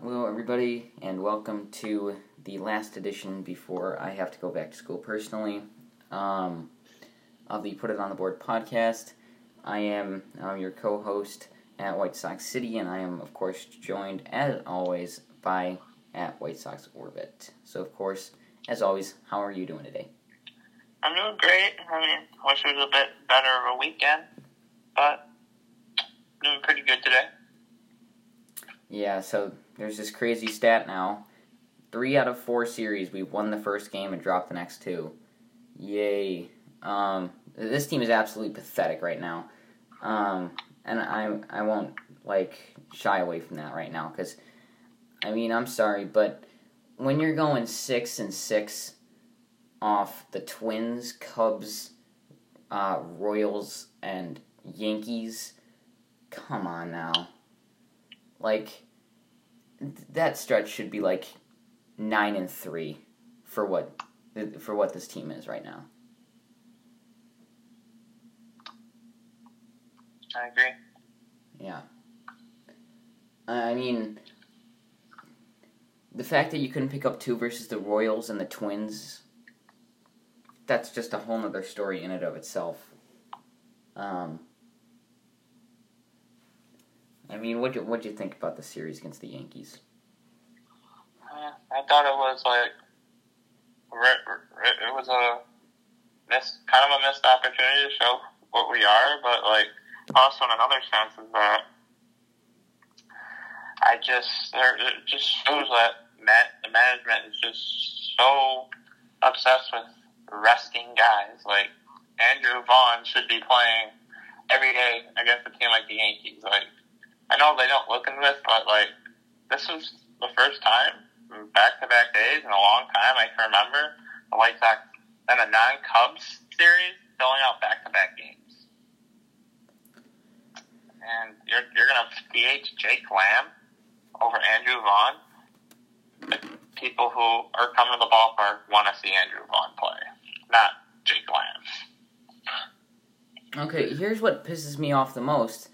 Hello, everybody, and welcome to the last edition before I have to go back to school personally um, of the Put It On the Board podcast. I am um, your co host at White Sox City, and I am, of course, joined, as always, by at White Sox Orbit. So, of course, as always, how are you doing today? I'm doing great. I mean, wish it was a bit better of a weekend, but doing pretty good today. Yeah, so there's this crazy stat now. Three out of four series, we won the first game and dropped the next two. Yay. Um, this team is absolutely pathetic right now. Um, and I, I won't, like, shy away from that right now, because, I mean, I'm sorry, but when you're going six and six off the Twins, Cubs, uh, Royals, and Yankees, come on now. Like that stretch should be like nine and three for what for what this team is right now. I agree. Yeah. I mean, the fact that you couldn't pick up two versus the Royals and the Twins, that's just a whole other story in and of itself. Um, I mean, what what you think about the series against the Yankees? I thought it was like it was a miss, kind of a missed opportunity to show what we are, but like also in another sense is that I just it just shows that the management is just so obsessed with resting guys. Like Andrew Vaughn should be playing every day against a team like the Yankees. Like I know they don't look in this, but like this was the first time back to back days in a long time I can remember the White Sox and a non Cubs series filling out back to back games. And you're you're gonna DH Jake Lamb over Andrew Vaughn. People who are coming to the ballpark want to see Andrew Vaughn play, not Jake Lamb. Okay, here's what pisses me off the most.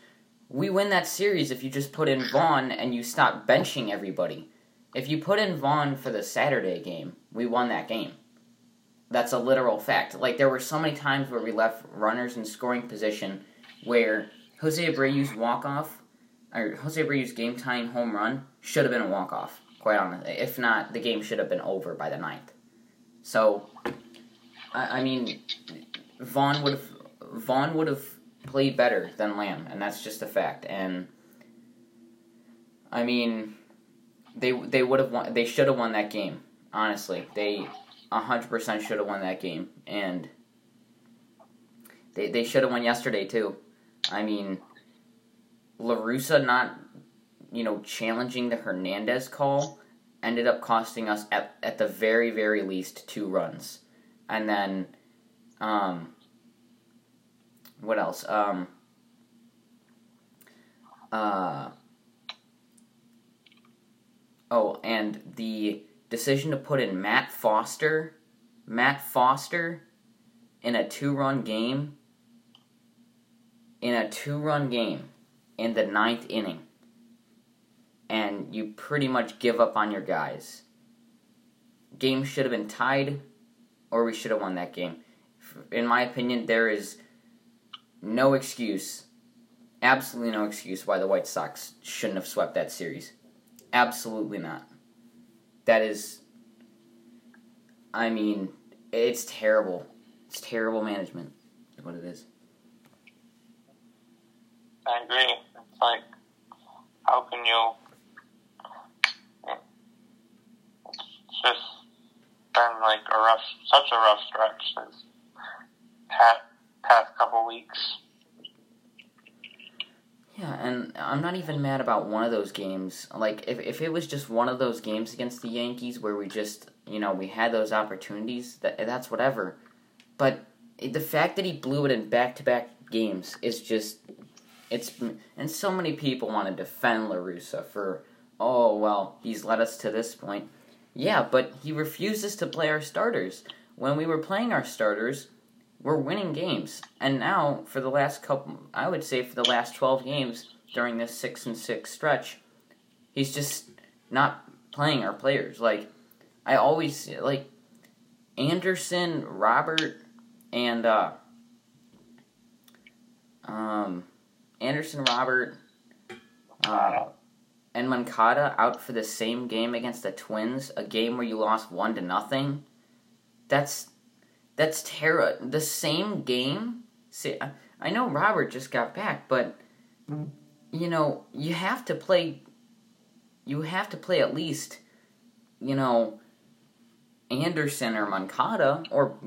We win that series if you just put in Vaughn and you stop benching everybody. If you put in Vaughn for the Saturday game, we won that game. That's a literal fact. Like, there were so many times where we left runners in scoring position where Jose Abreu's walk-off, or Jose Abreu's game-tying home run should have been a walk-off, quite honestly. If not, the game should have been over by the ninth. So, I, I mean, Vaughn would have Vaughn would have played better than Lamb, and that's just a fact. And I mean, they they would have won. They should have won that game. Honestly, they hundred percent should have won that game, and they they should have won yesterday too. I mean, La Russa not you know challenging the Hernandez call ended up costing us at at the very very least two runs, and then um what else? Um, uh, oh, and the decision to put in Matt Foster, Matt Foster, in a two-run game, in a two-run game, in the ninth inning, and you pretty much give up on your guys. Game should have been tied, or we should have won that game. In my opinion, there is no excuse, absolutely no excuse why the White Sox shouldn't have swept that series. Absolutely not. That is, I mean, it's terrible. It's terrible management, is what it is. I agree. It's like, how can you? It's just been like a rough, such a rough stretch since Pat past couple weeks. Yeah, and I'm not even mad about one of those games. Like, if, if it was just one of those games against the Yankees where we just, you know, we had those opportunities, that that's whatever. But the fact that he blew it in back to back games is just. It's. And so many people want to defend La Russa for, oh, well, he's led us to this point. Yeah, but he refuses to play our starters. When we were playing our starters, we're winning games. And now, for the last couple, I would say for the last 12 games during this 6 and 6 stretch, he's just not playing our players. Like I always like Anderson, Robert, and uh, um, Anderson, Robert, uh, and Moncada out for the same game against the Twins, a game where you lost one to nothing. That's that's terror. The same game. See, I, I know Robert just got back, but you know you have to play. You have to play at least, you know, Anderson or Moncada, or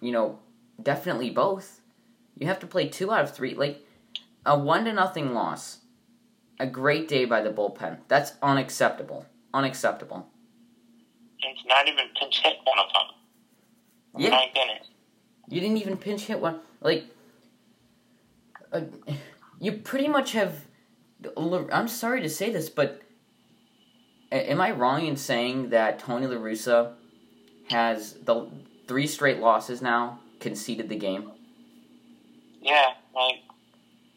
you know, definitely both. You have to play two out of three. Like a one to nothing loss. A great day by the bullpen. That's unacceptable. Unacceptable. It's not even pinch hit one of them. Yeah. Ninth inning. You didn't even pinch hit one. Like, uh, you pretty much have. I'm sorry to say this, but am I wrong in saying that Tony La Russa has the three straight losses now conceded the game? Yeah, like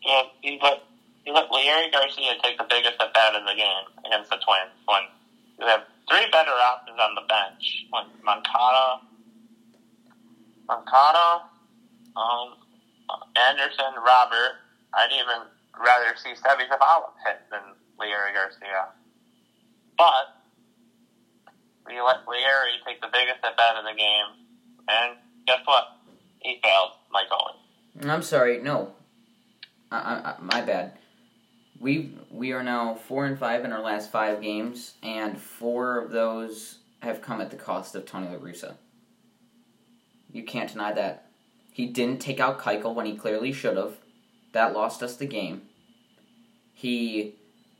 yeah, he let he let Leury Garcia take the biggest at bat of the game against the Twins when you have three better options on the bench. When Moncada, Moncada, um, Anderson, Robert. I'd even rather see Seby Zavala hit than Leury Garcia. But we let Leury take the biggest at bat of the game, and guess what? He failed Mike Owen. I'm sorry, no. I, I, my bad. We we are now four and five in our last five games, and four of those have come at the cost of Tony La Russa. You can't deny that. He didn't take out Keuchel when he clearly should have. That lost us the game. He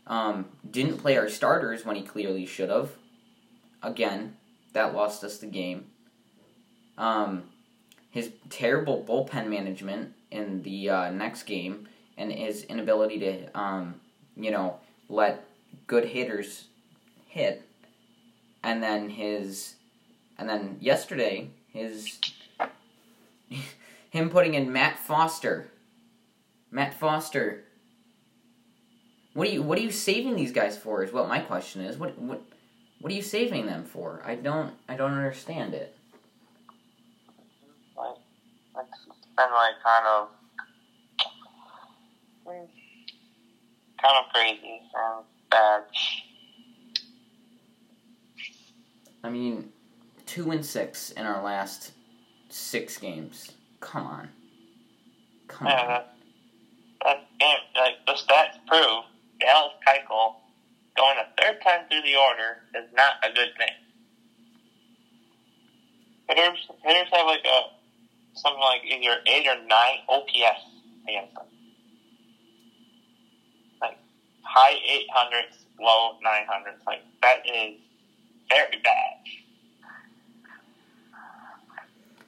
um, didn't play our starters when he clearly should have. Again, that lost us the game. Um, his terrible bullpen management in the uh, next game and his inability to, um, you know, let good hitters hit, and then his, and then yesterday his, him putting in Matt Foster. Matt Foster. What are you What are you saving these guys for? Is what my question is. What What What are you saving them for? I don't I don't understand it. like been like kind of kind of crazy and bad. I mean, two and six in our last six games. Come on. Come Yeah, on. that, that game, like the stats prove, Dallas Keuchel going a third time through the order is not a good thing. Hitters, hitters have like a something like either eight or nine OPS against them. Like high eight hundreds, low nine hundreds. Like that is very bad.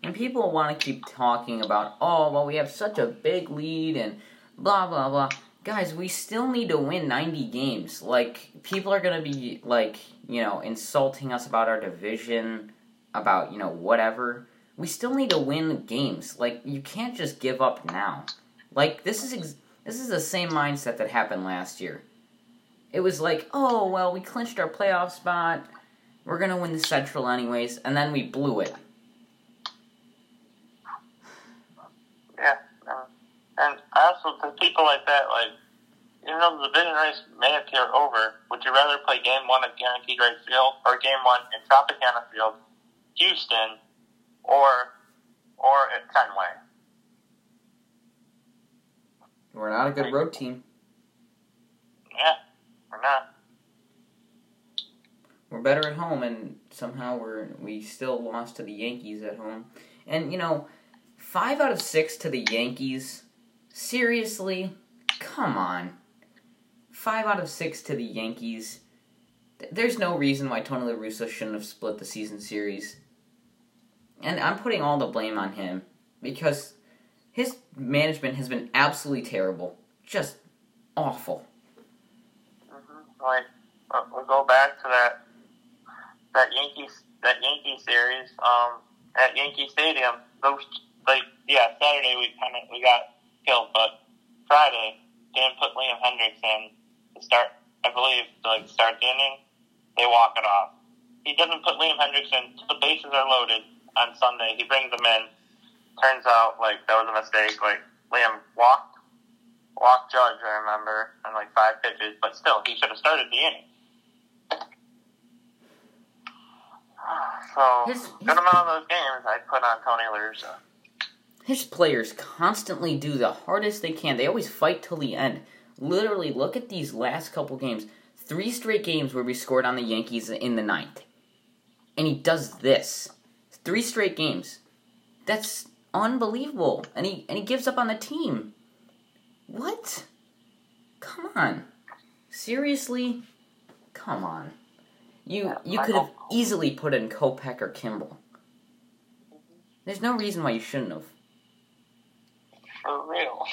And people want to keep talking about, oh, well, we have such a big lead and blah, blah, blah. Guys, we still need to win 90 games. Like, people are going to be, like, you know, insulting us about our division, about, you know, whatever. We still need to win games. Like, you can't just give up now. Like, this is ex- this is the same mindset that happened last year. It was like, oh, well, we clinched our playoff spot. We're going to win the Central anyways. And then we blew it. Yeah. um, And also, to people like that, like, even though the division race may appear over, would you rather play game one at Guaranteed Rate Field or game one in Tropicana Field, Houston, or or at Fenway? We're not a good road team. Yeah, we're not. We're better at home, and somehow we're we still lost to the Yankees at home. And you know, five out of six to the Yankees. Seriously, come on. Five out of six to the Yankees. There's no reason why Tony La Russa shouldn't have split the season series. And I'm putting all the blame on him because his management has been absolutely terrible, just awful. hmm Like, uh, we'll go back to that that Yankees that Yankee series um, at Yankee Stadium. Those like yeah, Saturday we kind of we got killed, but Friday didn't put Liam Hendriks in to start. I believe to like start the inning. they walk it off. He doesn't put Liam Hendrickson. The bases are loaded on Sunday. He brings them in. Turns out like that was a mistake. Like Liam walked, walked Judge. I remember on like five pitches, but still he should have started the inning. So His- good amount of those games I put on Tony La Russa. His players constantly do the hardest they can. They always fight till the end. Literally, look at these last couple games. Three straight games where we scored on the Yankees in the ninth. And he does this. Three straight games. That's unbelievable. And he and he gives up on the team. What? Come on. Seriously? Come on. You you could have easily put in Kopech or Kimbrel. There's no reason why you shouldn't have. For real.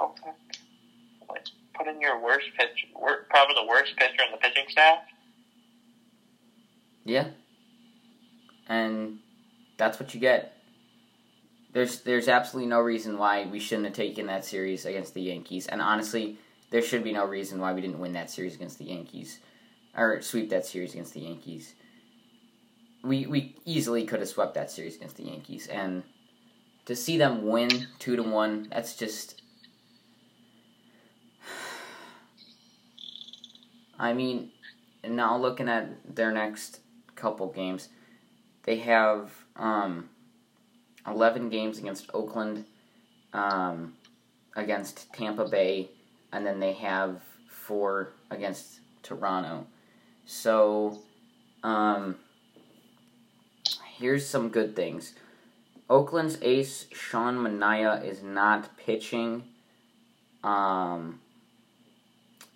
Okay. Put in your worst pitch, probably the worst pitcher in the pitching staff. Yeah. And that's what you get. There's there's absolutely no reason why we shouldn't have taken that series against the Yankees. And honestly, there should be no reason why we didn't win that series against the Yankees. Or sweep that series against the Yankees. We we easily could have swept that series against the Yankees. And to see them win two to one, that's just I mean, now looking at their next couple games, they have um, 11 games against Oakland, um, against Tampa Bay, and then they have four against Toronto. So, um, here's some good things. Oakland's ace, Sean Manaea, is not pitching um,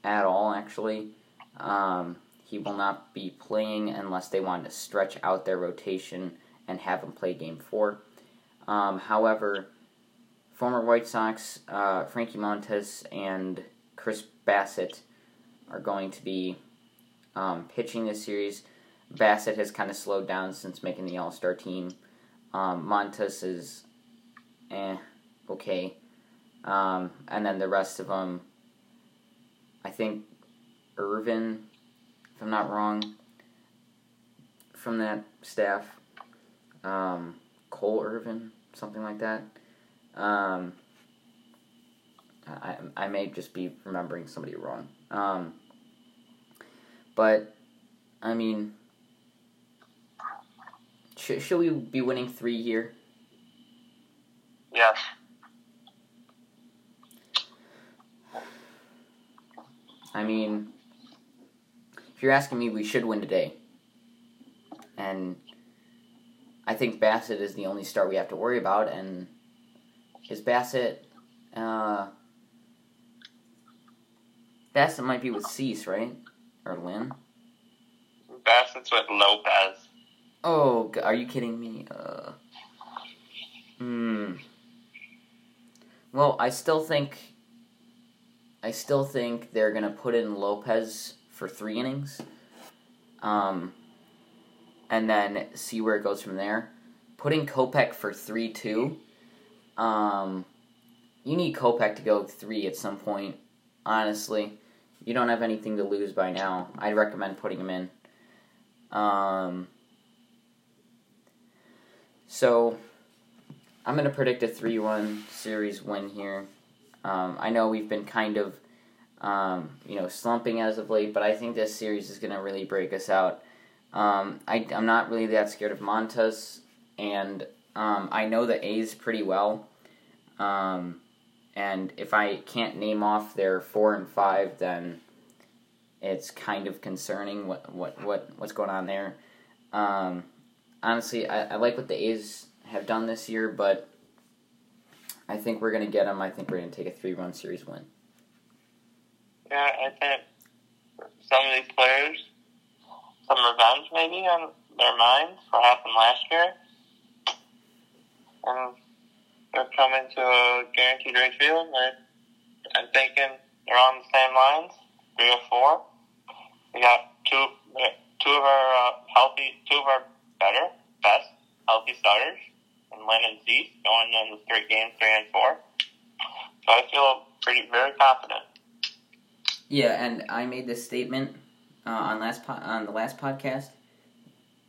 at all, actually. Um, he will not be playing unless they want to stretch out their rotation and have him play game four. Um, however, former White Sox uh, Frankie Montas and Chris Bassitt are going to be um, pitching this series. Bassitt has kind of slowed down since making the All Star team. Um, Montas is eh, okay. Um, and then the rest of them, I think Irvin, if I'm not wrong, from that staff. Um, Cole Irvin, something like that. Um, I, I may just be remembering somebody wrong. Um, but, I mean, sh- should we be winning three here? Yes. I mean, if you're asking me, we should win today. And I think Bassitt is the only start we have to worry about. And is Bassitt. Uh, Bassitt might be with Cease, right? Or Lynn? Bassitt's with Lopez. Oh, are you kidding me? Uh, hmm. Well, I still think. I still think they're gonna put in Lopez for three innings. Um. And then see where it goes from there. Putting Kopech for three two. Um. You need Kopech to go three at some point. Honestly, you don't have anything to lose by now. I'd recommend putting him in. Um. So, I'm going to predict a 3 1 series win here. Um, I know we've been kind of, um, you know, slumping as of late, but I think this series is going to really break us out. Um, I, I'm not really that scared of Montas, and um, I know the A's pretty well. Um, and if I can't name off their 4 and 5, then it's kind of concerning what, what, what what's going on there. Honestly, I, I like what the A's have done this year, but I think we're going to get them. I think we're going to take a three run series win. Yeah, I think some of these players, some revenge maybe on their minds, what happened last year. And they're coming to a guaranteed rate field. I'm thinking they're on the same lines, three or four. We got two, two of our uh, healthy, two of our better, best healthy starters, and Lynn and going in the three games, three and four. So I feel pretty very confident. Yeah, and I made this statement uh, on last po- on the last podcast.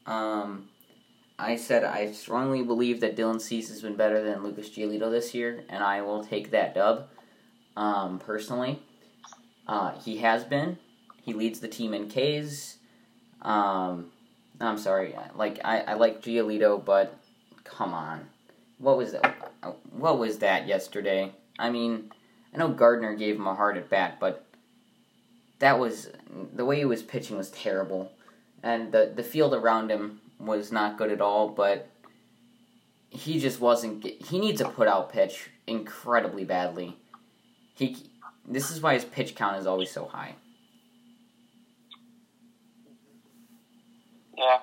Um, I said I strongly believe that Dylan Cease has been better than Lucas Giolito this year, and I will take that dub. Um, personally, uh, he has been. He leads the team in Ks. Um, I'm sorry, like I, I like Giolito, but come on, what was that? Uh, what was that yesterday? I mean, I know Gardner gave him a hard at bat, but that was the way he was pitching was terrible, and the the field around him was not good at all. But he just wasn't. He needs a put out pitch incredibly badly. He. This is why his pitch count is always so high. Yeah.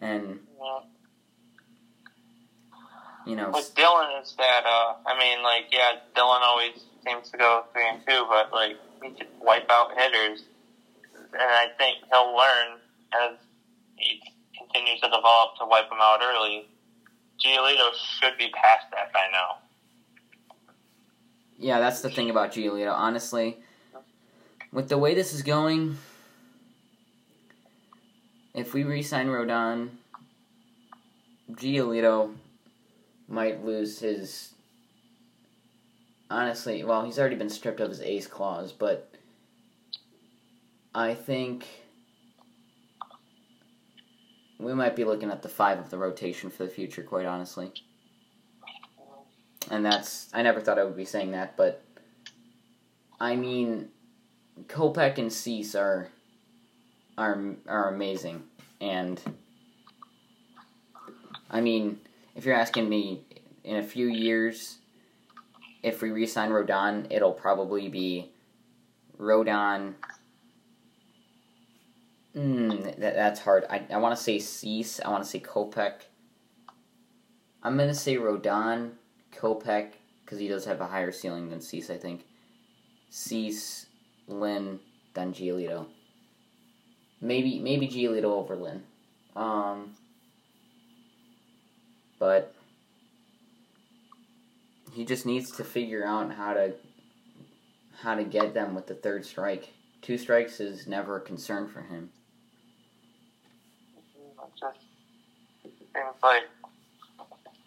And yeah. you know, with Dylan is that uh, I mean, like, yeah, Dylan always seems to go three and two, but like he could wipe out hitters, and I think he'll learn as he continues to develop to wipe them out early. Giolito should be past that by now. Yeah, that's the thing about Giolito. Honestly, with the way this is going, if we re-sign Rodon, Giolito might lose his. Honestly, well, he's already been stripped of his ace clause, but I think we might be looking at the five of the rotation for the future. Quite honestly and that's I never thought I would be saying that, but I mean, Kopech and Cease are are are amazing, and I mean, if you're asking me, in a few years, if we re-sign Rodon, it'll probably be Rodon. Mm, that, that's hard. I, I want to say Cease. I want to say Kopech. I'm gonna say Rodon. Kopech, because he does have a higher ceiling than Cease, I think. Cease, Lynn, then Giolito. Maybe maybe Giolito over Lynn. Um, but he just needs to figure out how to how to get them with the third strike. Two strikes is never a concern for him. Just seems like,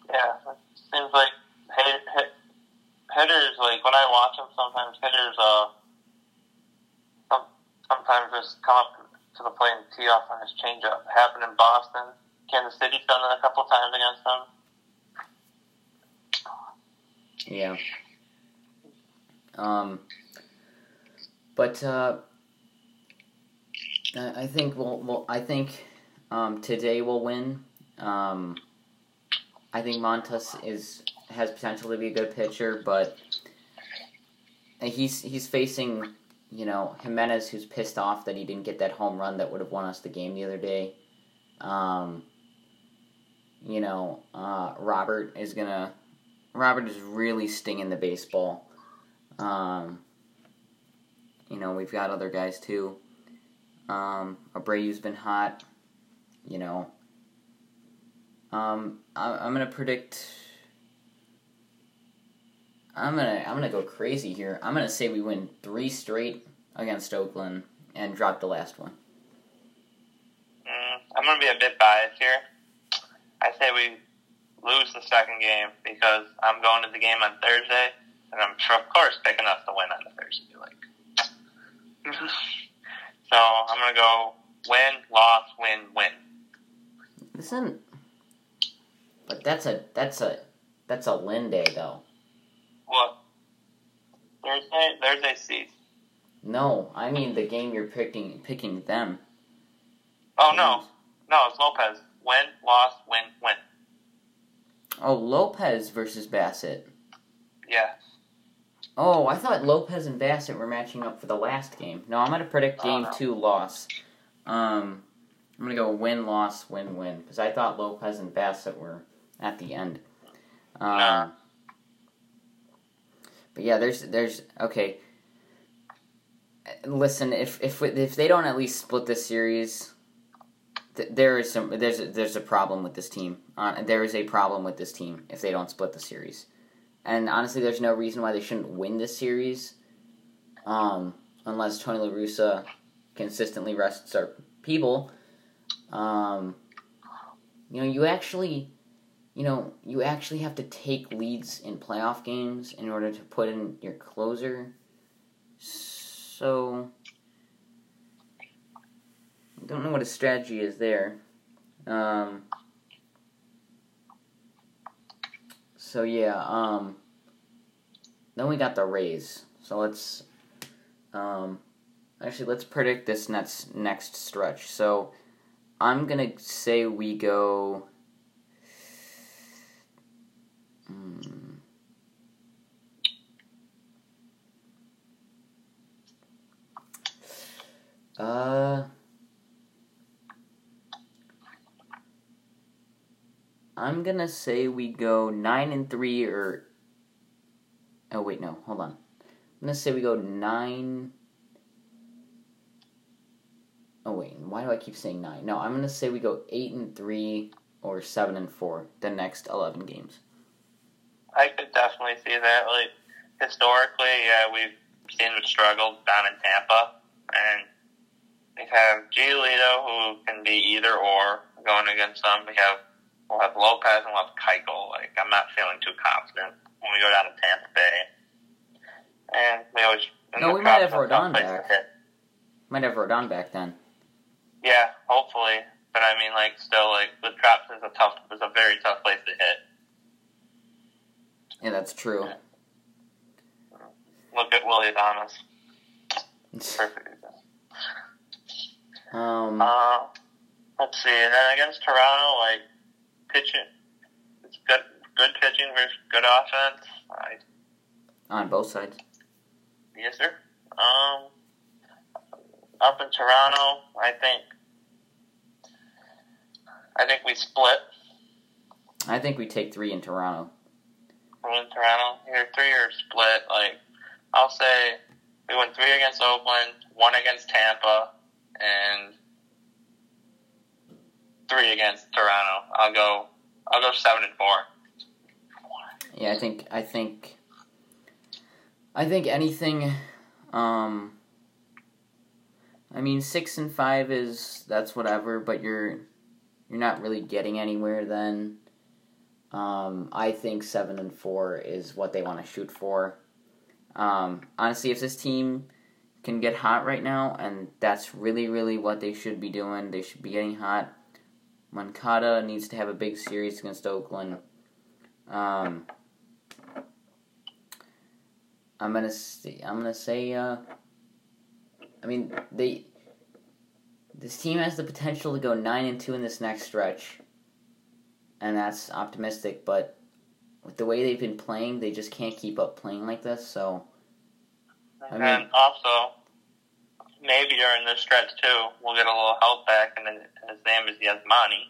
yeah, it seems like hit, hit, hitters like when I watch them, sometimes hitters uh some, sometimes just come up to the plate and tee off on his changeup. It happened in Boston. Kansas City's done it a couple times against them. Yeah. Um. But uh, I think we'll, we'll I think um, today we'll win. Um, I think Montas is has potential to be a good pitcher, but he's he's facing you know Jimenez, who's pissed off that he didn't get that home run that would have won us the game the other day. Um, you know, uh, Robert is gonna. Robert is really stinging the baseball. Um, you know, we've got other guys too. Um, Abreu's been hot. You know, um, I, I'm gonna predict I'm gonna I'm gonna go crazy here. I'm gonna say we win three straight against Oakland and drop the last one. Mm, I'm gonna be a bit biased here. I say we lose the second game because I'm going to the game on Thursday, and I'm sure, of course, picking us to win on the Thursday. Like, so I'm gonna go win, loss, win, win. Listen, but that's a that's a that's a Lynn day though. What? Thursday? Thursday seats. No, I mean the game you're picking picking them. Oh no, no, it's Lopez. Win, loss, win, win. Oh, Lopez versus Bassitt. Yeah. Oh, I thought Lopez and Bassitt were matching up for the last game. No, I'm gonna predict game Oh, no. two loss. Um, I'm gonna go win loss win win because I thought Lopez and Bassitt were at the end. Um, Nah. But yeah, there's there's okay. Listen, if if if they don't at least split this series, th- there is some there's a, there's a problem with this team. Uh, there is a problem with this team if they don't split the series. And honestly, there's no reason why they shouldn't win this series, um, unless Tony La Russa consistently rests our people. Um, you know, you actually, you know, you actually have to take leads in playoff games in order to put in your closer. So, I don't know what his strategy is there. Um, so yeah, um, then we got the Rays. So let's, um, actually let's predict this next next stretch. So I'm gonna say we go. Hmm. Uh. I'm gonna say we go nine and three or. Oh wait, no, hold on. I'm gonna say we go nine. Oh wait, why do I keep saying nine? No, I'm gonna say we go eight and three or seven and four the next eleven games. I could definitely see that. Like historically, yeah, we've seen the struggle down in Tampa, and we have Giolito who can be either or going against them. We have we'll have Lopez and we'll have Keuchel. Like I'm not feeling too confident when we go down to Tampa Bay, and we always. No, we might have Rodon back. Might have Rodon back then. Yeah, hopefully. But I mean, like, still, like, the Traps is a tough, is a very tough place to hit. Yeah, that's true. Look at Willie Thomas. Perfect example. Um, Uh, let's see. And then against Toronto, like, pitching, it's good, good pitching versus good offense. I, on both sides. yes, sir. Um, up in Toronto, I think, I think we split. I think we take three in Toronto. Win Toronto. Either three or split. Like, I'll say we win three against Oakland, one against Tampa, and three against Toronto. I'll go. I'll go seven and four. Yeah, I think I think I think anything um I mean 6 and 5 is that's whatever, but you're you're not really getting anywhere then. Um I think 7 and 4 is what they want to shoot for. Um honestly, if this team can get hot right now and that's really really what they should be doing, they should be getting hot. Moncada needs to have a big series against Oakland. Um I'm gonna see, I'm gonna say, uh, I mean, they, this team has the potential to go nine and two in this next stretch, and that's optimistic. But with the way they've been playing, they just can't keep up playing like this. So I mean- then also, maybe during this stretch too, we'll get a little help back, and then his name is Yasmani.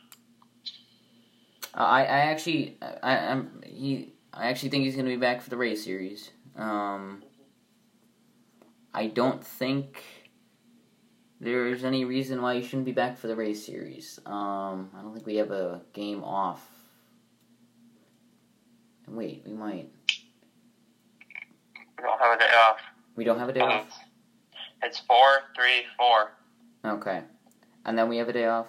I, I actually, I, I'm he, I actually think he's gonna be back for the Rays series. Um, I don't think there's any reason why you shouldn't be back for the Rays series. Um, I don't think we have a game off. Wait, we might. We don't have a day off. We don't have a day off. It's four, three, four. Okay, and then we have a day off.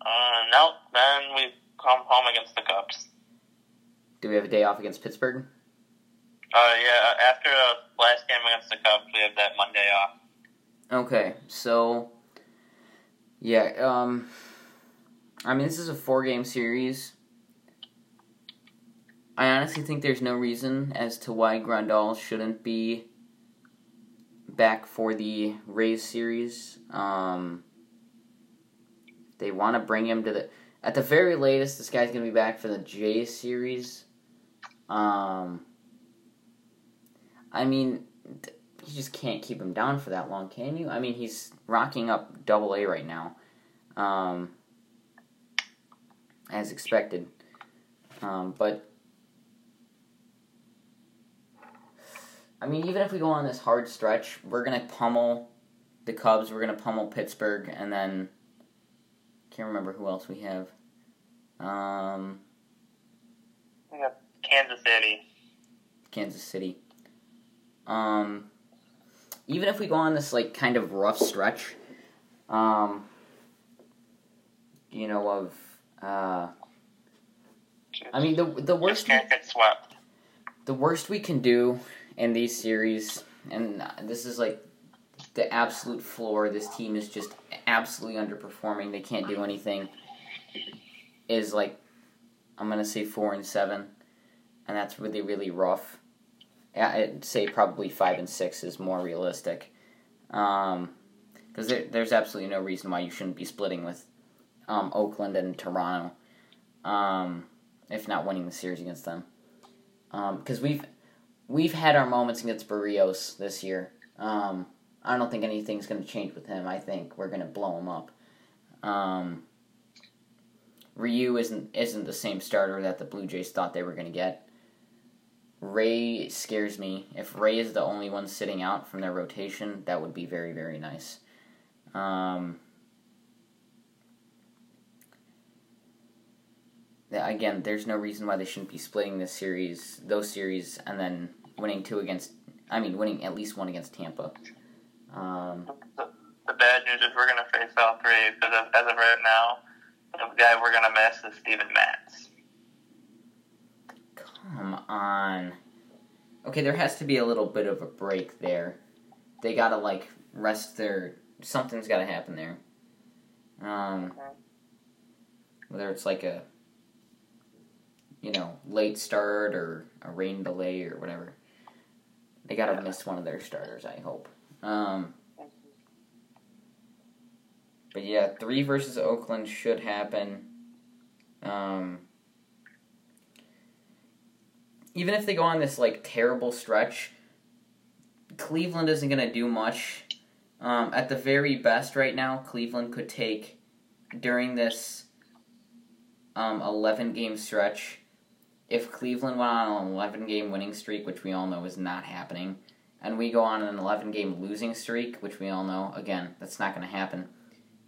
Uh, no, then we come home against the Cubs. Do we have a day off against Pittsburgh? Uh, yeah, after the last game against the Cubs, we have that Monday off. Okay, so yeah, um I mean this is a four game series. I honestly think there's no reason as to why Grandal shouldn't be back for the Rays series. Um they want to bring him to the at the very latest this guy's going to be back for the Jays series. Um I mean th- you just can't keep him down for that long, can you? I mean, he's rocking up double A right now, um, as expected. Um, but I mean, even if we go on this hard stretch, we're gonna pummel the Cubs. We're gonna pummel Pittsburgh, and then can't remember who else we have. Um, We have Kansas City. Kansas City. Um, even if we go on this like kind of rough stretch, um, you know of. Uh, I mean the the worst Just can't get swept. the worst we can do in these series, and this is like the absolute floor. This team is just absolutely underperforming. They can't do anything. Is like, I'm gonna say four and seven, and that's really really rough. I'd say probably five and six is more realistic, because there, there's absolutely no reason why you shouldn't be splitting with um, Oakland and Toronto, um, if not winning the series against them. Because we've we've had our moments against Berrios this year. Um, I don't think anything's going to change with him. I think we're going to blow him up. Um, Ryu isn't isn't the same starter that the Blue Jays thought they were going to get. Ray scares me. If Ray is the only one sitting out from their rotation, that would be very very nice. Um, again, there's no reason why they shouldn't be splitting this series, those series, and then winning two against. I mean, winning at least one against Tampa. Um, The bad news is we're to face all three because as of right now, the guy we're to miss is Steven Matz. On. Okay, there has to be a little bit of a break there. They gotta like rest their. Something's gotta happen there. Um, whether it's like a, you know, late start or a rain delay or whatever. They gotta miss one of their starters. I hope. Um, but yeah, three versus Oakland should happen. Um, even if they go on this like terrible stretch, Cleveland isn't gonna do much. Um, at the very best, right now, Cleveland could take during this um, eleven game stretch. If Cleveland went on an eleven game winning streak, which we all know is not happening, and we go on an eleven game losing streak, which we all know again that's not to happen.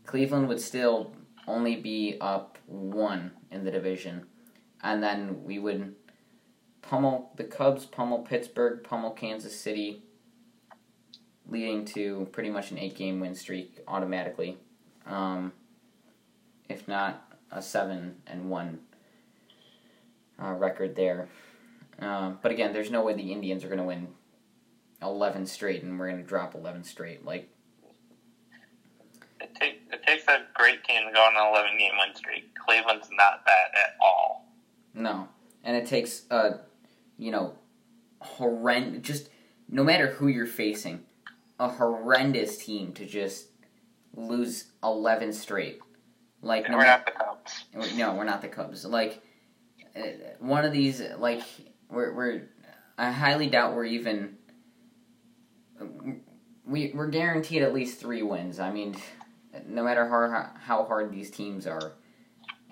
Cleveland would still only be up one in the division, and then we would pummel the Cubs, pummel Pittsburgh, pummel Kansas City, leading to pretty much an eight game win streak automatically. Um, if not a seven and one uh, record there. Um, but again, there's no way the Indians are going to win 11 straight and we're going to drop 11 straight. Like, It, take, it takes a great team to go on an 11 game win streak. Cleveland's not that at all. no. And it takes, uh, you know, horrendous, just no matter who you're facing, a horrendous team to just lose 11 straight. Like, no we're not the Cubs. No, we're not the Cubs. Like uh, one of these, like we're we're. I highly doubt we're even. We we're guaranteed at least three wins. I mean, no matter how how hard these teams are,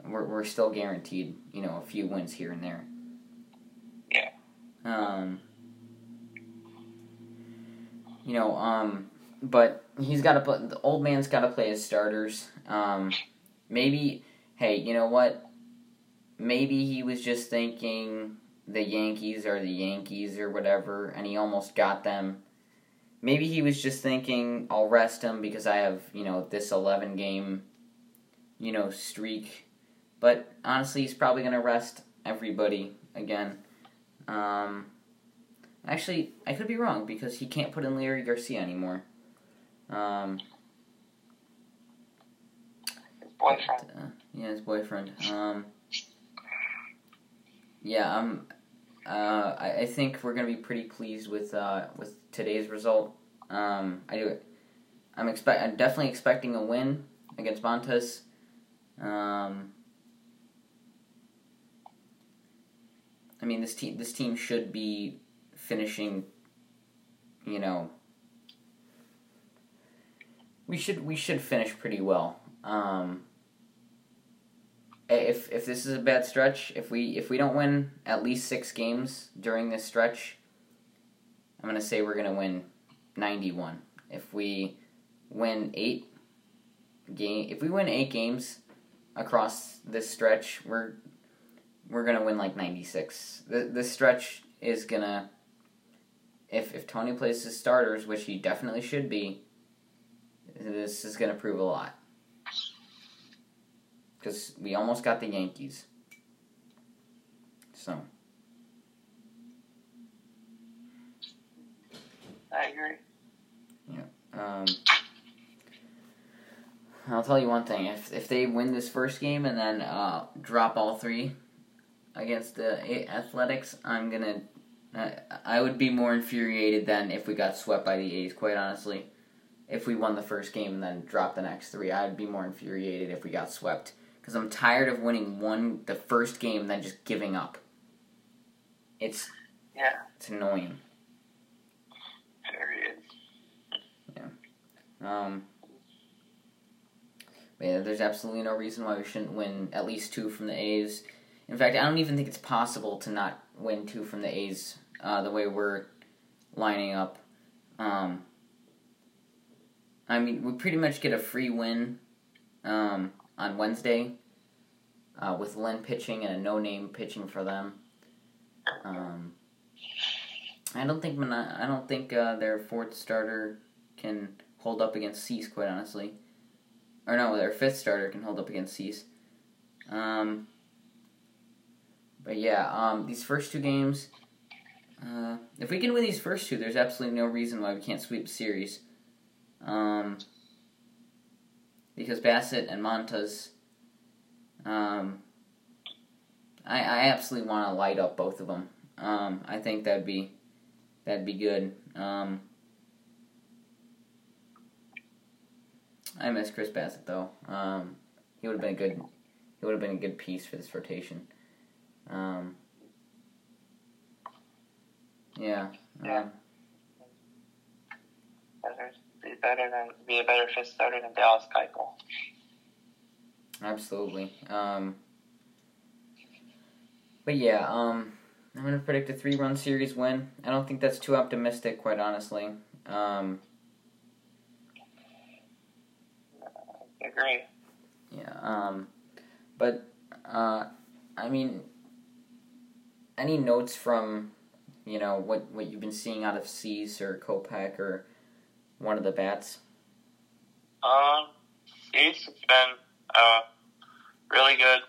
we're we're still guaranteed. You know, a few wins here and there. Um. You know, um, but he's got to put the old man's got to play his starters. Um, maybe hey, you know what? Maybe he was just thinking the Yankees are the Yankees or whatever, and he almost got them. Maybe he was just thinking, I'll rest him because I have, you know, this 11 game, you know, streak. But honestly, he's probably to rest everybody again. Um, actually, I could be wrong because he can't put in Leury Garcia anymore. Um, Boyfriend. uh, yeah, his boyfriend. Um, yeah, um, uh, I, I think we're gonna be pretty pleased with uh, with today's result. Um, I do. I'm expect. I'm definitely expecting a win against Montas. Um, I mean, this team. This team should be finishing. You know. We should we should finish pretty well. Um, if if this is a bad stretch, if we if we don't win at least six games during this stretch, I'm gonna say we're gonna win ninety one. If we win eight game, if we win eight games across this stretch, we're we're gonna win like ninety six. This stretch is gonna if if Tony plays his starters, which he definitely should be, this is going to prove a lot. Because we almost got the Yankees. So. I agree. Yeah. Um, I'll tell you one thing: if if they win this first game and then uh, drop all three against the Athletics, I'm gonna. I, I would be more infuriated than if we got swept by the A's. Quite honestly, if we won the first game and then dropped the next three, I'd be more infuriated if we got swept because I'm tired of winning one the first game and then just giving up. It's yeah, it's annoying. Period. Yeah. Um, yeah, there's absolutely no reason why we shouldn't win at least two from the A's. In fact, I don't even think it's possible to not win two from the A's uh, the way we're lining up. Um, I mean, we pretty much get a free win um, on Wednesday uh, with Lynn pitching and a no-name pitching for them. Um, I don't think I don't think uh, their fourth starter can hold up against Cease, quite honestly. Or no, their fifth starter can hold up against Cease. Um, but yeah, um, these first two games, uh, if we can win these first two, there's absolutely no reason why we can't sweep the series. Um, because Bassitt and Montas, um, I, I absolutely want to light up both of them. Um, I think that'd be that'd be good. Um, I miss Chris Bassitt though. Um, he would have been a good. He would have been a good piece for this rotation. Um, yeah. Yeah. Um, Better, be better than be a better fifth starter than Dallas Keuchel. absolutely. Um, but yeah. Um, I'm gonna predict a three-run series win. I don't think that's too optimistic, quite honestly. Um, Agree. Yeah. Um, but uh, I mean, any notes from you know what what you've been seeing out of Cease or Kopech or one of the bats? Um, Cease has been uh really good.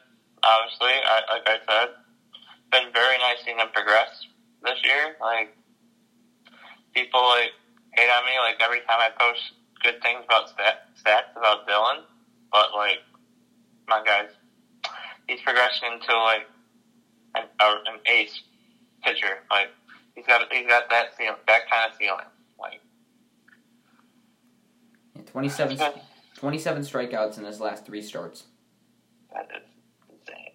Obviously, I, like I said, been very nice seeing him progress this year. Like people like hate on me like every time I post good things about stat, stats about Dylan, but like, my guys, he's progressing into like an, uh, an ace pitcher. Like he's got he's got that ceiling, that kind of ceiling. Like Yeah, 27, 27 strikeouts in his last three starts. that is insane.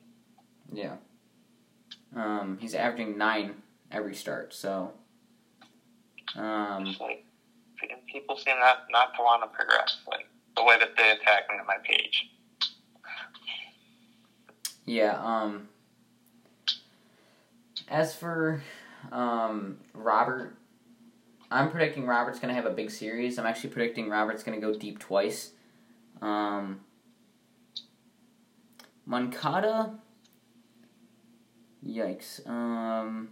Yeah. Um, he's averaging nine every start. So. Um, like people seem not not to want to progress. Like the way that they attack me on my page. Yeah, um as for um Robert I'm predicting Robert's gonna have a big series. I'm actually predicting Robert's gonna go deep twice. Um Moncada Yikes. Um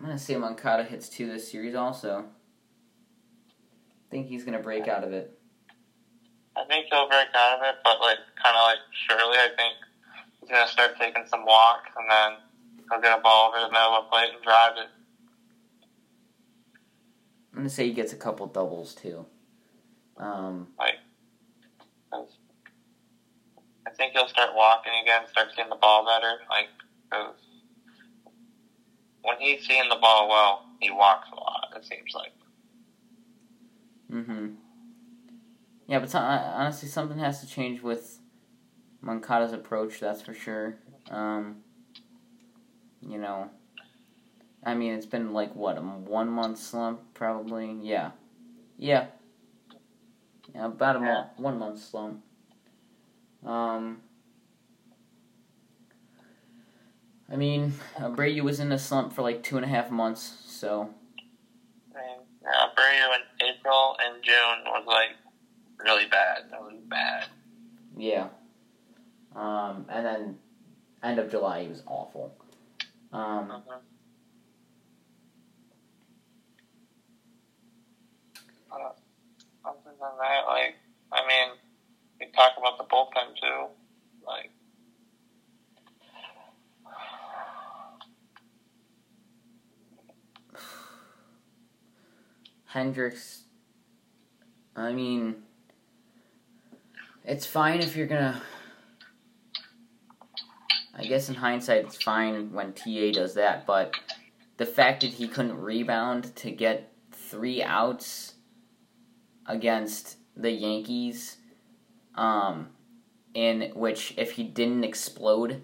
I'm gonna say Moncada hits two this series also. I think he's gonna break out of it. I think he'll break out of it, but like kind of like surely, I think he's gonna start taking some walks, and then he'll get a ball over the middle of the plate and drive it. I'm gonna say he gets a couple doubles too. Um, I think he'll start walking again, start seeing the ball better. Like, cause when he's seeing the ball well, he walks a lot. It seems like. hmm Yeah, but so, uh, honestly, something has to change with Moncada's approach. That's for sure. Um, you know, I mean, it's been like what a one month slump, probably. Yeah, yeah, yeah, about a Yeah. month, one month slump. Um, I mean, Brady was in a slump for like two and a half months, so uh, Abreu in April and June was like really bad. That was bad. yeah. Um, and then end of July he was awful. Um. Uh, other than that, like, I mean, we talk about the bullpen too. Like, Hendriks. I mean, it's fine if you're gonna. I guess in hindsight, it's fine when TA does that, but the fact that he couldn't rebound to get three outs against the Yankees, um, in which if he didn't explode,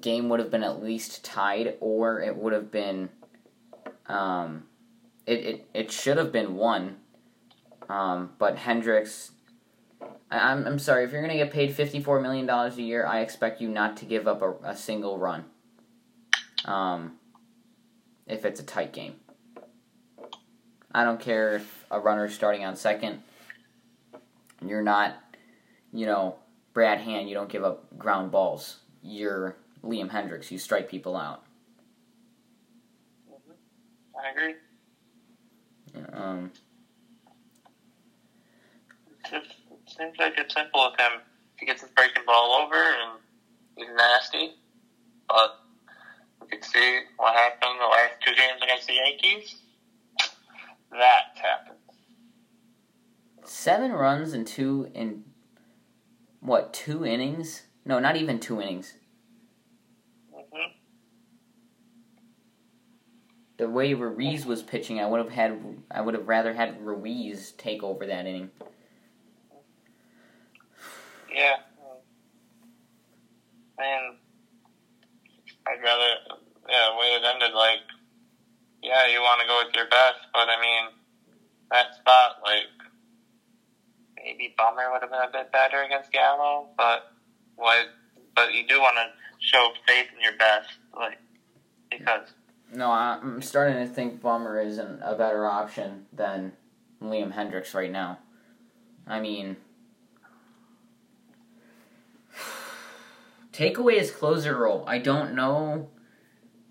game would have been at least tied, or it would have been, um, it, it, it should have been one. Um, but Hendriks, I, I'm, I'm sorry, if you're going to get paid $54 million a year, I expect you not to give up a, a single run. Um, if it's a tight game. I don't care if a runner's starting on second. You're not, you know, Brad Hand, you don't give up ground balls. You're Liam Hendriks, you strike people out. I agree. Um, It's just, it seems like it's simple with him. He gets his breaking ball over and he's nasty. But you can see what happened the last two games against the Yankees. That happened. seven runs in two in what two innings? No, not even two innings. hmm The way Ruiz was pitching, I would have had I would have rather had Ruiz take over that inning. Yeah. Man, I'd rather, yeah, the way it ended, like, yeah, you want to go with your best, but I mean, that spot, like, maybe Bummer would have been a bit better against Gallo, but what, but you do want to show faith in your best, like, because, No, I'm starting to think Bummer isn't a better option than Liam Hendriks right now. I mean, take away his closer role. I don't know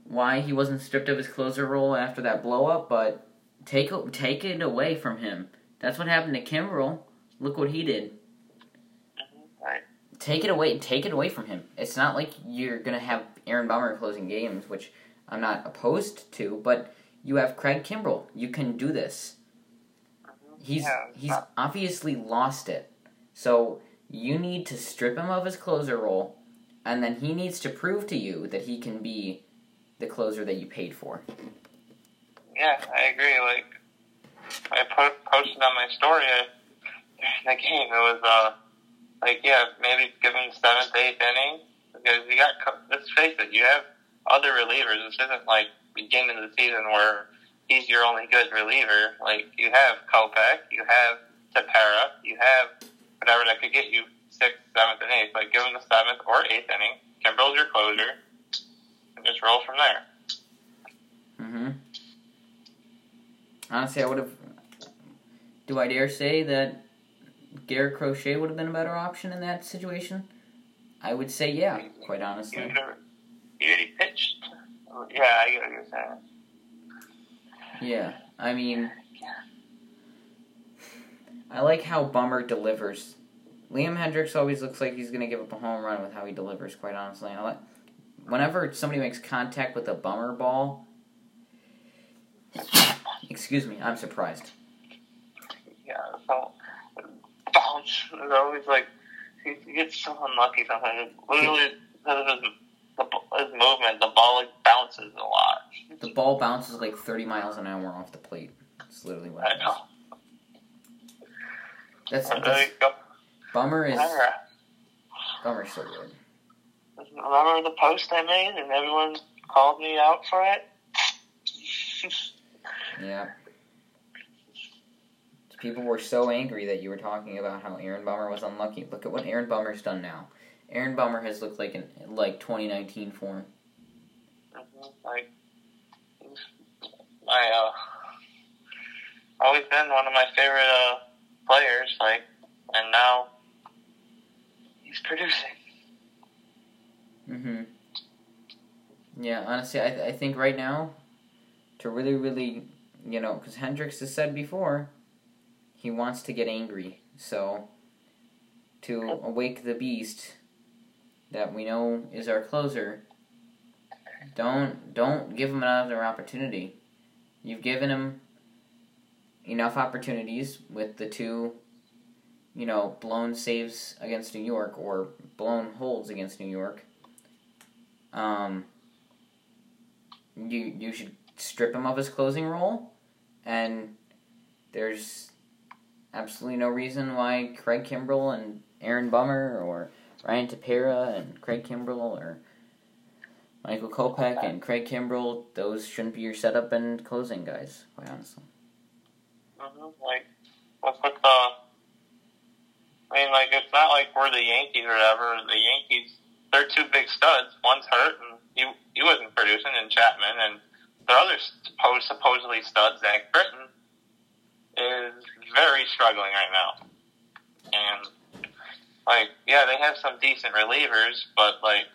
why he wasn't stripped of his closer role after that blow up, but take it- take it away from him. That's what happened to Kimbrel. Look what he did. right, Take it away. Take it away from him. It's not like you're gonna have Aaron Bummer closing games, which I'm not opposed to, but you have Craig Kimbrel. You can do this. Mm-hmm. He's Yeah, he's obviously lost it. So you need to strip him of his closer role, and then he needs to prove to you that he can be the closer that you paid for. yeah, I agree, like, I po- posted on my story, during the game, it was, uh, like, yeah, maybe give him seventh, eighth inning, because you got, let's face it, you have other relievers. This isn't like beginning of the season where he's your only good reliever. Like, you have Kopech, you have Tepera, you have whatever that could get you sixth, seventh, and eighth. Like, give him the seventh or eighth inning. Kimbrel's your closer, and just roll from there. Mm-hmm. Honestly, I would have. Do I dare say that Garrett Crochet would have been a better option in that situation? I would say yeah, quite honestly. you already pitched. Yeah, I get what you're saying. Yeah, I mean, I like how Bummer delivers. Liam Hendriks always looks like he's gonna give up a home run with how he delivers. Quite honestly, like whenever somebody makes contact with a Bummer ball. Excuse me, I'm surprised. Yeah, so bounce is always like he, he gets so unlucky sometimes. Literally, because of his, the, his movement, the ball like bounces a lot. The ball bounces like 30 miles an hour off the plate. It's literally what I it is. know. That's, There that's you go. Bummer is Remember, Bummer's so good. remember the post I made, and everyone called me out for it. Yeah. People were so angry that you were talking about how Aaron Bummer was unlucky. Look at what Aaron Bummer's done now. Aaron Bummer has looked like an like 2019 form. Mhm, like my uh always been one of my favorite uh players like and now it's producing. Mhm. Yeah, honestly, I th- I think right now, to really really, you know, because Hendriks has said before, he wants to get angry. So, to awake the beast that we know is our closer, don't don't give him another opportunity. You've given him enough opportunities with the two you know, blown saves against New York or blown holds against New York. Um, you you should strip him of his closing role, and there's absolutely no reason why Craig Kimbrel and Aaron Bummer or Ryan Tepera and Craig Kimbrel or Michael Kopech and Craig Kimbrel, those shouldn't be your setup and closing guys, quite honestly. Mm-hmm. Like, what's with the? I mean, like, it's not like we're the Yankees or whatever. The Yankees, they're two big studs. One's hurt, and he he wasn't producing in Chapman, and the other supposed supposedly stud, Zach Britton, is very struggling right now. And like, yeah, they have some decent relievers, but like,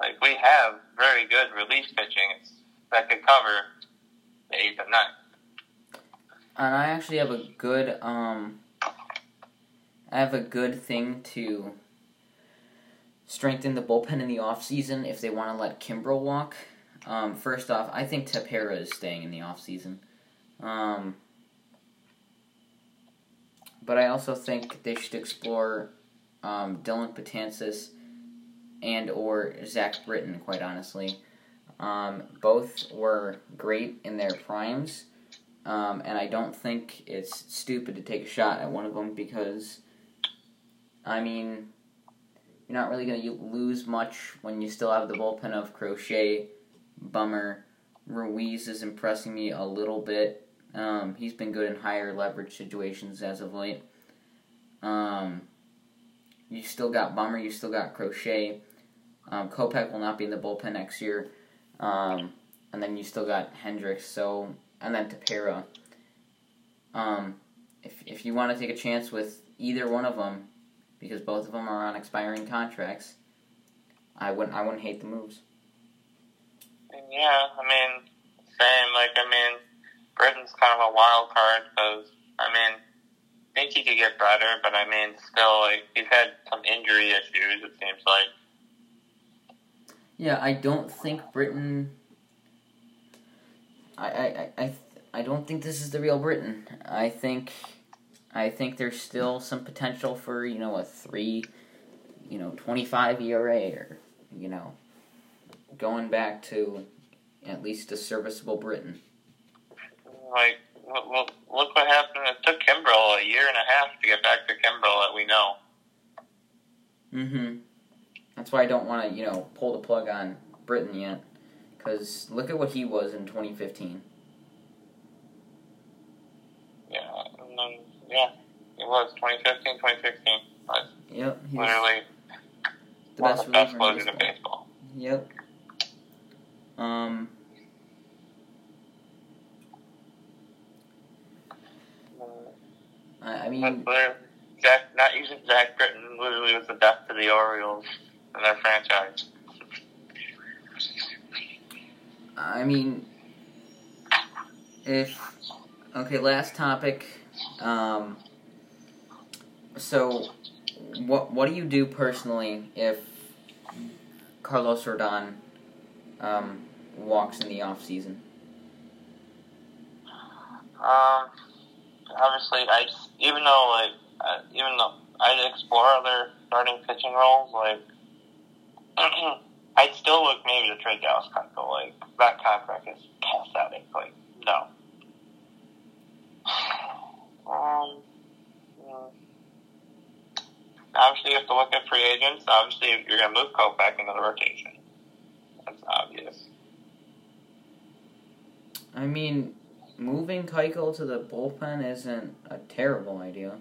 like we have very good relief pitching that could cover the eighth and ninth. And I actually have a good um I have a good thing to strengthen the bullpen in the off season if they want to let Kimbrel walk. Um, first off, I think Tepera is staying in the off season. Um, but I also think they should explore um, Dellin Betances and or Zach Britton, quite honestly. Um, both were great in their primes, um, and I don't think it's stupid to take a shot at one of them because, I mean, you're not really going to lose much when you still have the bullpen of Crochet, Bummer, Ruiz is impressing me a little bit. Um, he's been good in higher leverage situations as of late. Um, you still got Bummer, you still got Crochet. Um, Kopech will not be in the bullpen next year. Um, and then you still got Hendriks, so and then Tepera. Um, if if you want to take a chance with either one of them, because both of them are on expiring contracts, I wouldn't I wouldn't hate the moves. Yeah, I mean, same. Like, I mean, Britton's kind of a wild card because I mean, I think he could get better, but I mean, still, like he's had some injury issues. It seems like. Yeah, I don't think Britton. I I I I, I don't think this is the real Britton. I think, I think there's still some potential for you know a three, you know twenty five ERA or you know, going back to at least a serviceable Britton. Like, look, look what happened. It took Kimbrel a year and a half to get back to Kimbrel that we know. Mm-hmm. That's why I don't want to, you know, pull the plug on Britton yet. Because look at what he was in 2015. Yeah, and then, yeah, it was 2015, 2016. But yep, he's literally the one best of the best closers in baseball. Yep. Um. I, I mean, Zach, not using Zach Britton literally was the death to the Orioles and their franchise. I mean, if okay, last topic. Um, so, what what do you do personally if Carlos Rodon um, walks in the off season? Um, obviously, I just, even though like even though I'd explore other starting pitching roles, like I'd still look maybe to trade Dallas Keuchel. Like that contract is pathetic. Like no. Um, mm. obviously, you have to look at free agents. Obviously, you're going to move Kopech into the rotation, that's obvious. I mean, moving Keuchel to the bullpen isn't a terrible idea.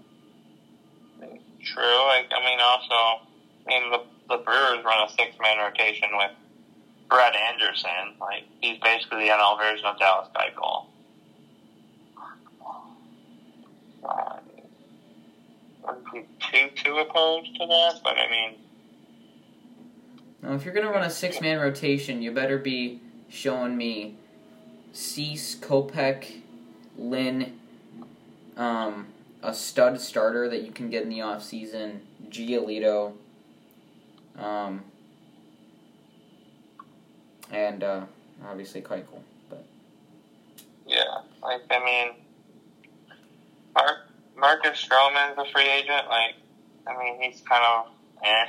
True. Like, I mean, also, I mean, the, the Brewers run a six-man rotation with Brett Anderson. Like, he's basically the NL version of Dallas Keuchel. Uh, be too too opposed to that, but I mean, Now, if you're gonna run a six man rotation, you better be showing me Cease, Kopech, Lynn, um, a stud starter that you can get in the off season, Giolito, um, and uh, obviously Keuchel. But Yeah, like I mean, Mark Marcus Stroman's a free agent. Like, I mean, he's kind of eh.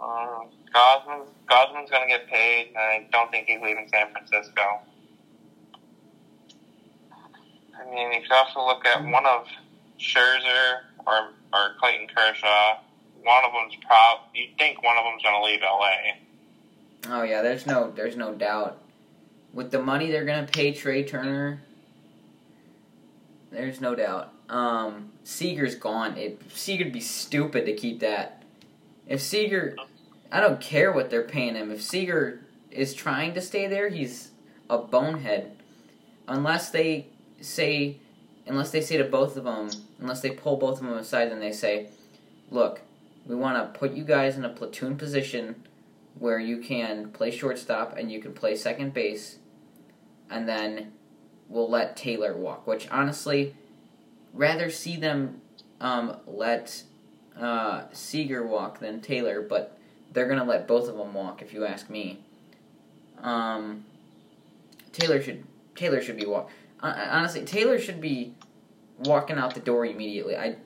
Um, Gausman's Gausman's gonna get paid. I don't think he's leaving San Francisco. I mean, you could also look at one of Scherzer or or Clayton Kershaw. One of them's prob. You think one of them's gonna leave LA? oh yeah, there's no there's no doubt. With the money they're gonna pay Trea Turner, there's no doubt. Um, Seager's gone. It Seager'd be stupid to keep that. If Seager, I don't care what they're paying him. If Seager is trying to stay there, he's a bonehead. Unless they say, unless they say to both of them, unless they pull both of them aside and they say, look, we want to put you guys in a platoon position where you can play shortstop and you can play second base, and then we'll let Taylor walk. Which honestly, rather see them um, let uh, Seager walk than Taylor, but they're gonna let both of them walk if you ask me. Um, Taylor should Taylor should be walk. Uh, honestly, Taylor should be walking out the door immediately. I,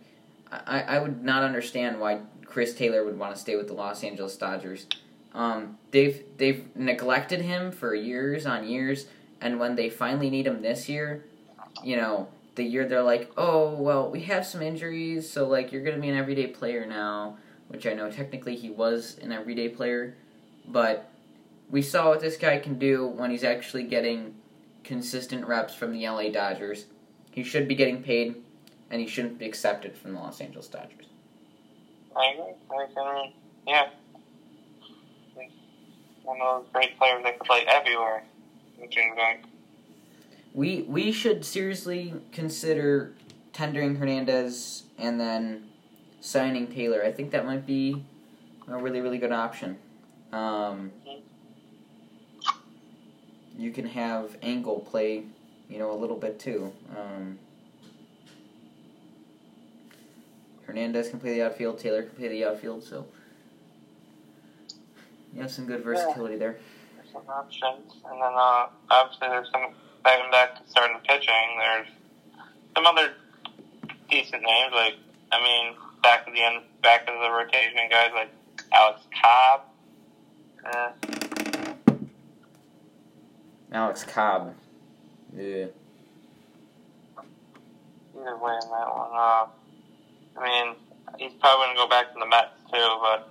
I I would not understand why Chris Taylor would want to stay with the Los Angeles Dodgers. Um, they've they've neglected him for years on years, and when they finally need him this year, you know, the year they're like, oh well, we have some injuries, so like you're gonna be an everyday player now, which I know technically he was an everyday player, but we saw what this guy can do when he's actually getting consistent reps from the LA Dodgers. He should be getting paid, and he shouldn't be accepted from the Los Angeles Dodgers. I agree. I yeah. One of those great players that could play everywhere. Seems like. We we should seriously consider tendering Hernandez and then signing Taylor. I think that might be a really really good option. Um, you can have Engel play, you know, a little bit too. Um, Hernandez can play the outfield. Taylor can play the outfield. So you have some good versatility there. Some options. And then, uh, obviously, there's some, back back to starting pitching, there's some other decent names. Like, I mean, back to the end, back to the rotation guys like Alex Cobb. Uh, Alex Cobb. Yeah. either way in that one. Uh, I mean, he's probably going to go back to the Mets too, but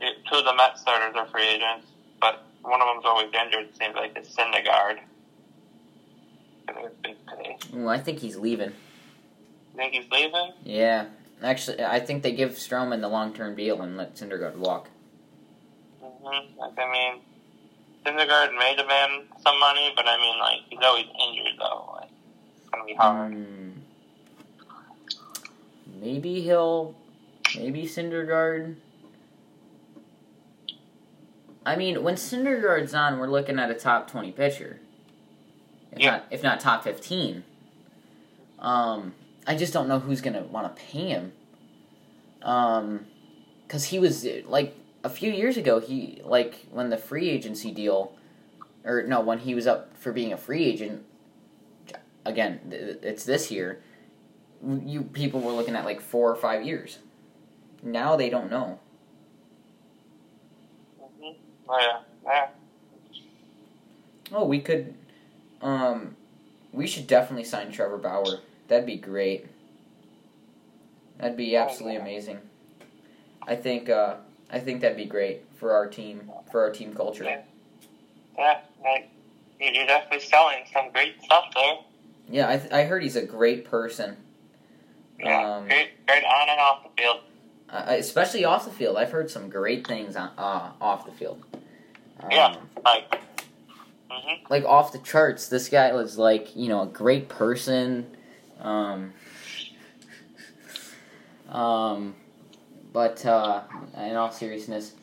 two of the Mets starters are free agents, one of them's always injured. It seems like it's Syndergaard. I think it's big today. Well, I think he's leaving. You think he's leaving? Yeah. Actually, I think they give Stroman the long term deal and let Syndergaard walk. Mm-hmm. Like, I mean, Syndergaard may demand some money, but I mean, like, he's always injured though. Like, it's gonna be hard. Hmm. Maybe he'll. Maybe Syndergaard. I mean, when Syndergaard's on, we're looking at a top twenty pitcher. If Yeah. not, if not top fifteen. Um, I just don't know who's gonna want to pay him. Um, because he was like a few years ago. He like when the free agency deal, or no, when he was up for being a free agent. Again, it's this year. You people were looking at like four or five years. Now they don't know. Oh, yeah, yeah. Oh, we could. Um, we should definitely sign Trevor Bauer. That'd be great. That'd be absolutely amazing. I think. Uh, I think that'd be great for our team, for our team culture. Yeah. Yeah, like, you- you're definitely selling some great stuff there. Yeah, I, th- I heard he's a great person. Yeah, Um, great, great on and off the field. Uh, especially off the field. I've heard some great things on, uh, off the field. Um, Yeah. Like, hmm Like off the charts. This guy was like, you know, a great person. Um, um, but uh, in all seriousness,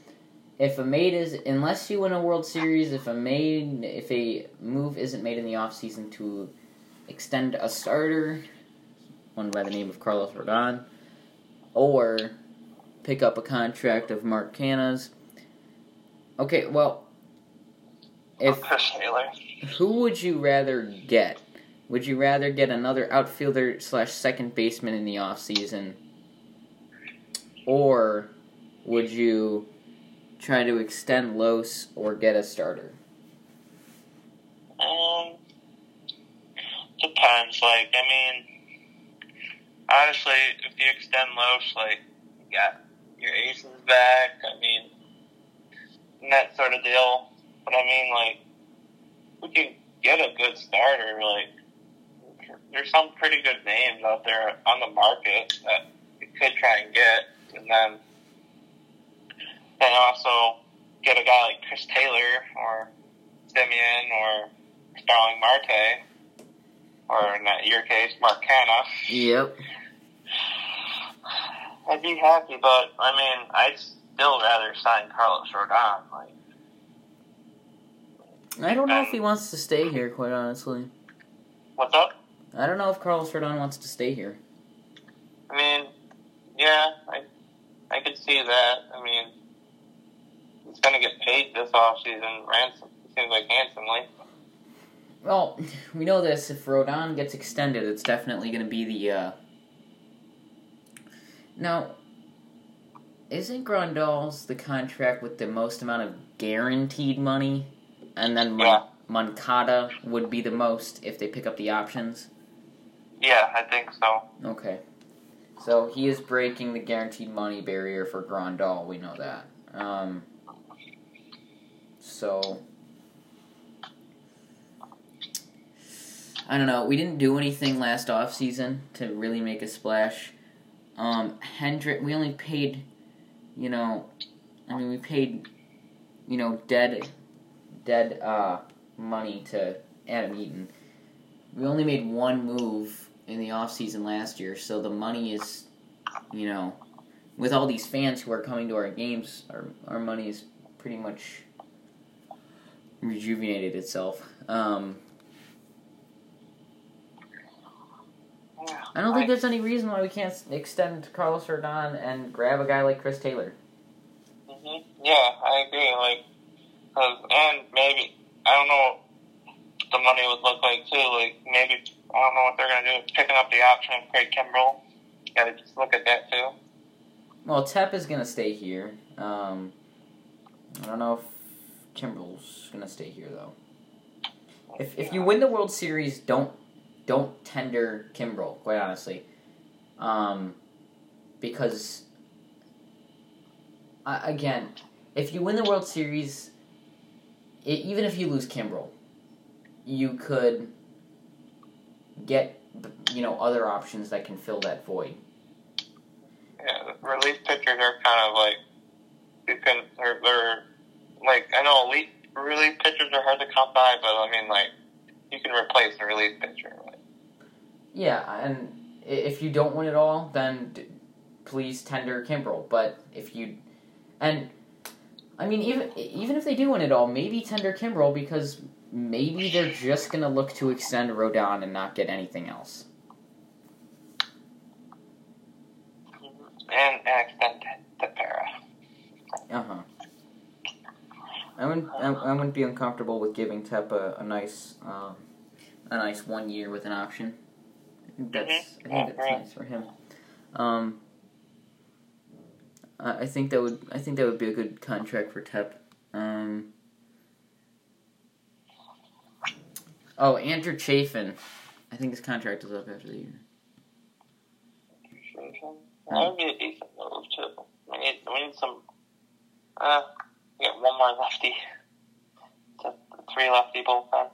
if a made is unless you win a World Series, if a made if a move isn't made in the offseason to extend a starter, one by the name of Carlos Rodon, or pick up a contract of Mark Canha's. Okay, well, if who would you rather get? Would you rather get another outfielder slash second baseman in the offseason? Or would you try to extend Los or get a starter? Um, depends. Like, I mean, honestly, if you extend Loesch, like, you got your aces back. I mean, that sort of deal. But I mean, like, we can get a good starter. Like, there's some pretty good names out there on the market that we could try and get, and then then also get a guy like Chris Taylor or Semien or Starling Marte, or in your case, Mark Canha. Yep. I'd be happy, but I mean, I'd still rather sign Carlos Rodon. Like, I don't know if he wants to stay here, quite honestly. what's up? I don't know if Carlos Rodon wants to stay here. I mean, yeah, I I could see that. I mean, he's gonna get paid this offseason, ransom. Seems like handsomely. Well, we know this. If Rodon gets extended, it's definitely going to be the. Uh... Now, isn't Grandal's the contract with the most amount of guaranteed money? And then Mon-. Moncada would be the most if they pick up the options? Yeah, I think so. Okay. So he is breaking the guaranteed money barrier for Grandal. We know that. Um, so I don't know. We didn't do anything last off season to really make a splash. Um, Hendrick, we only paid, you know, I mean, we paid, you know, dead, dead uh, money to Adam Eaton. We only made one move in the off season last year, so the money is, you know, with all these fans who are coming to our games, our our money is pretty much rejuvenated itself. Um, I don't think there's any reason why we can't extend Carlos Rodon and grab a guy like Chris Taylor. hmm Yeah, I agree. Like, cause, and maybe I don't know what the money would look like too. Like maybe I don't know what they're gonna do. Picking up the option of Craig Kimbrel. Got to just look at that too. Well, Tep is gonna stay here. Um, I don't know if Timberwolves gonna stay here though. If if you win the World Series, don't don't tender Kimbrel. Quite honestly, um, because uh, again, if you win the World Series, i even if you lose Kimbrel, you could get you know other options that can fill that void. Yeah, relief pitchers are kind of like you can. They're, they're like I know elite relief pitchers are hard to come by, but I mean like you can replace a relief pitcher. Like, Yeah, and if you don't win it all, then d- please tender Kimbrel. But if you, and I mean, even even if they do win it all, maybe tender Kimbrel because maybe they're just gonna look to extend Rodon and not get anything else. and and extend Tepera. Uh huh. I wouldn't. I, I wouldn't be uncomfortable with giving Tep a, nice, um, a nice one year with an option. I think that's. I Mhm. think that's Yeah, nice for him. Um. I I think that would. I think that would be a good contract for Tep. Um. Oh, Andrew Chafin. I think his contract is up after the year. That would be a decent move too. We need we need some. Uh, we got one more lefty. A three lefty bullpen.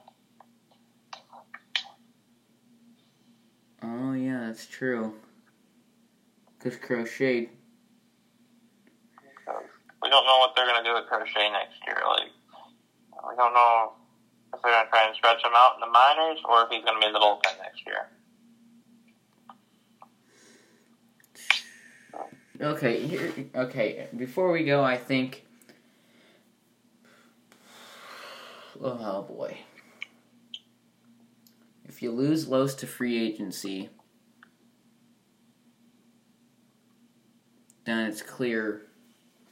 Oh yeah, that's true. Cause Crochet. We don't know what they're gonna do with Crochet next year. Like we don't know if they're gonna try and stretch him out in the minors or if he's gonna be in the bullpen next year. okay, here, okay. Before we go, I think. Oh boy. If you lose Los to free agency, then it's clear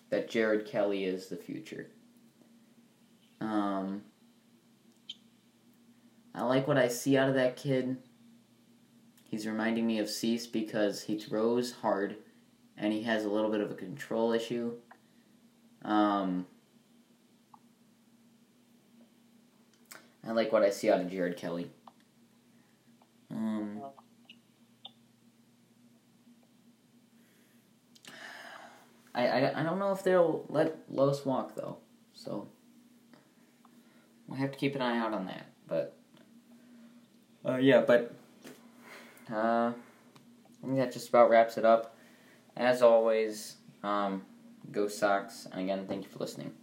that Jared Kelley is the future. Um, I like what I see out of that kid. He's reminding me of Cease because he throws hard and he has a little bit of a control issue. Um, I like what I see out of Jared Kelley. Um, I, I, I don't know if they'll let Los walk though, so I have to keep an eye out on that. But uh, yeah, but uh, I think that just about wraps it up. As always, um, go Sox, and again, thank you for listening.